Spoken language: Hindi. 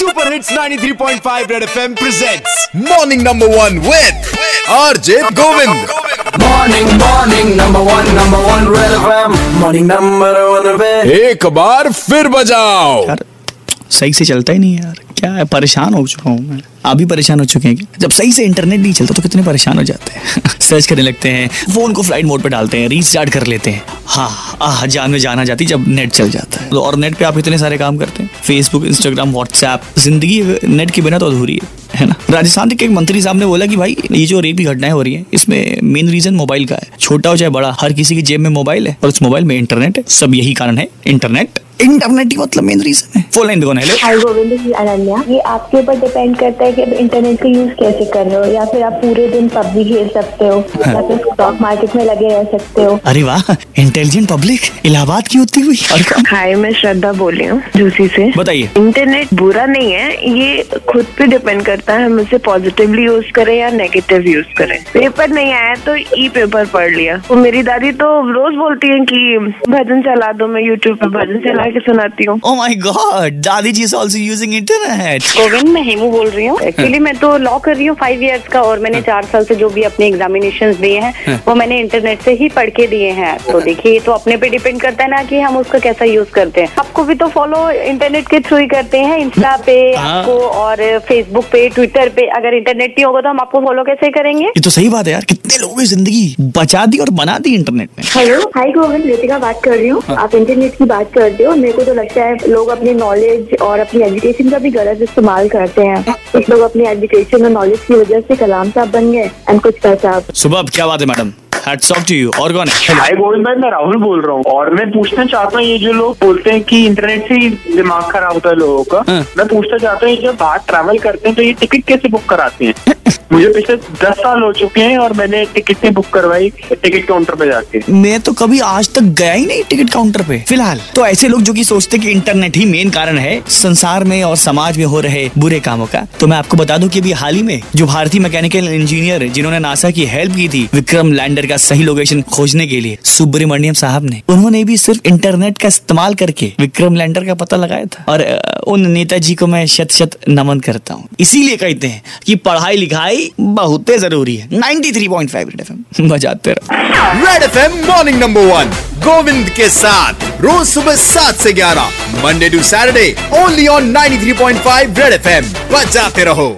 Super hits 93.5 Red FM presents morning number one with RJ Govind Morning, morning, number one, number one, Red FM. Morning, number one, Red. एक बार फिर बजाओ। यार सही से चलता ही नहीं यार। क्या है? परेशान हो चुका हूँ मैं। आप भी परेशान हो चुके हैं जब सही से इंटरनेट नहीं चलता तो कितने परेशान हो जाते हैं। सर्च करने लगते हैं फ़ोन को फ़्लाइट मोड पे डालते हैं रीस्टार्ट कर लेते हैं। हाँ आह जान में जाना जाती जब नेट चल जाता है। और नेट पे आप इतने सारे काम करते हैं? फेसबुक इंस्टाग्राम व्हाट्सएप ज़िंदगी नेट के बिना तो अधूरी है है ना? राजस्थान के एक मंत्री साहब ने बोला कि भाई, ये जो रेप की घटनाएँ हो रही है, इसमें मेन रीजन मोबाइल का है। छोटा हो चाहे बड़ा, हर किसी की जेब में मोबाइल है और उस मोबाइल में इंटरनेट है। सब यही कारण है इंटरनेट इंटरनेट ही मतलब मेन रीजन है। Full line hello hi Govind ji Ananya ये आपके ऊपर डिपेंड करता है कि आप इंटरनेट का यूज़ कैसे कर रहे हो या फिर आप पूरे दिन पबजी खेल सकते हो या फिर स्टॉक मार्केट में लगे रह सकते हो। अरे वाह इंटेलिजेंट पब्लिक इलाहाबाद की होती हुई। और हाय मैं श्रद्धा बोल रही हूँ जूसी से। बताइए। इंटरनेट बुरा नहीं है ये खुद पे डिपेंड करता है हम उसे पॉजिटिवली यूज़ करें या नेगेटिव यूज़ करें। पेपर नहीं आया तो ई पेपर पढ़ लिया। तो मेरी दादी तो रोज बोलती है कि भजन चला दो मैं यूट्यूब पे भजन चला के सुनाती हूँ। ओ माय गॉड दादी जी is also using internet Govind मैं हेमू बोल रही हूँ। एक्चुअली मैं तो लॉ कर रही हूँ फाइव इयर्स का और मैंने चार साल से जो भी अपने एग्जामिनेशन दिए हैं वो मैंने इंटरनेट से ही पढ़ के दिए हैं। तो देखिए ये तो अपने पे डिपेंड करता है ना कि हम उसका कैसा यूज़ करते हैं। आपको भी तो फॉलो इंटरनेट के थ्रू ही करते हैं इंस्टा पे हाँ। आपको और फेसबुक पे ट्विटर पे। अगर इंटरनेट नहीं होगा तो हम आपको फॉलो कैसे करेंगे? ये तो सही बात है यार कितने लोगों की ज़िंदगी बचा दी और बना दी इंटरनेट ने। हेलो हाई गोविंद रितिका बात कर रही हूँ। आप इंटरनेट की बात कर रहे हो मेरे को तो लगता है लोग अपनी नॉलेज और अपनी एजुकेशन का भी गलत इस्तेमाल करते हैं। कुछ लोग अपनी एजुकेशन और नॉलेज की वजह से कलाम साहब बन गए एंड कुछ पैसा आप। सुबह क्या बात है madam? Hats off to you और कौन है? हाय गोविंद भाई मैं राहुल बोल रहा हूँ। और मैं पूछना चाहता हूँ ये जो लोग बोलते हैं कि इंटरनेट से ही दिमाग खराब होता है लोगों का हाँ। मैं पूछना चाहता हूँ जब बाहर ट्रैवल करते हैं तो ये टिकट कैसे बुक कराते हैं? मुझे पिछले दस साल हो चुके हैं और मैंने टिकट नहीं बुक करवाई, टिकट काउंटर पे जाके। मैं तो कभी आज तक गया ही नहीं टिकट काउंटर पे, फ़िलहाल। तो ऐसे लोग जो कि सोचते कि इंटरनेट ही मेन कारण है, संसार में और समाज में हो रहे बुरे कामों का तो मैं आपको बता दूँ कि अभी हाल ही में जो भारतीय मैकेनिकल इंजीनियर जिन्होंने नासा की हेल्प की थी विक्रम लैंडर का सही लोकेशन खोजने के लिए, सुब्रमण्यम साहब ने, उन्होंने भी सिर्फ़ इंटरनेट का इस्तेमाल करके विक्रम लैंडर का पता लगाया था। और उन नेताजी को मैं शत शत नमन करता हूँ। इसीलिए कहते हैं कि पढ़ाई लिखाई बहुत ज़रूरी है। 93.5 रेड एफ़ एम बजाते रहो। Red FM morning number one Govind के साथ रोज सुबह सात से ग्यारह Monday to Saturday only on 93.5 Red FM बजाते रहो।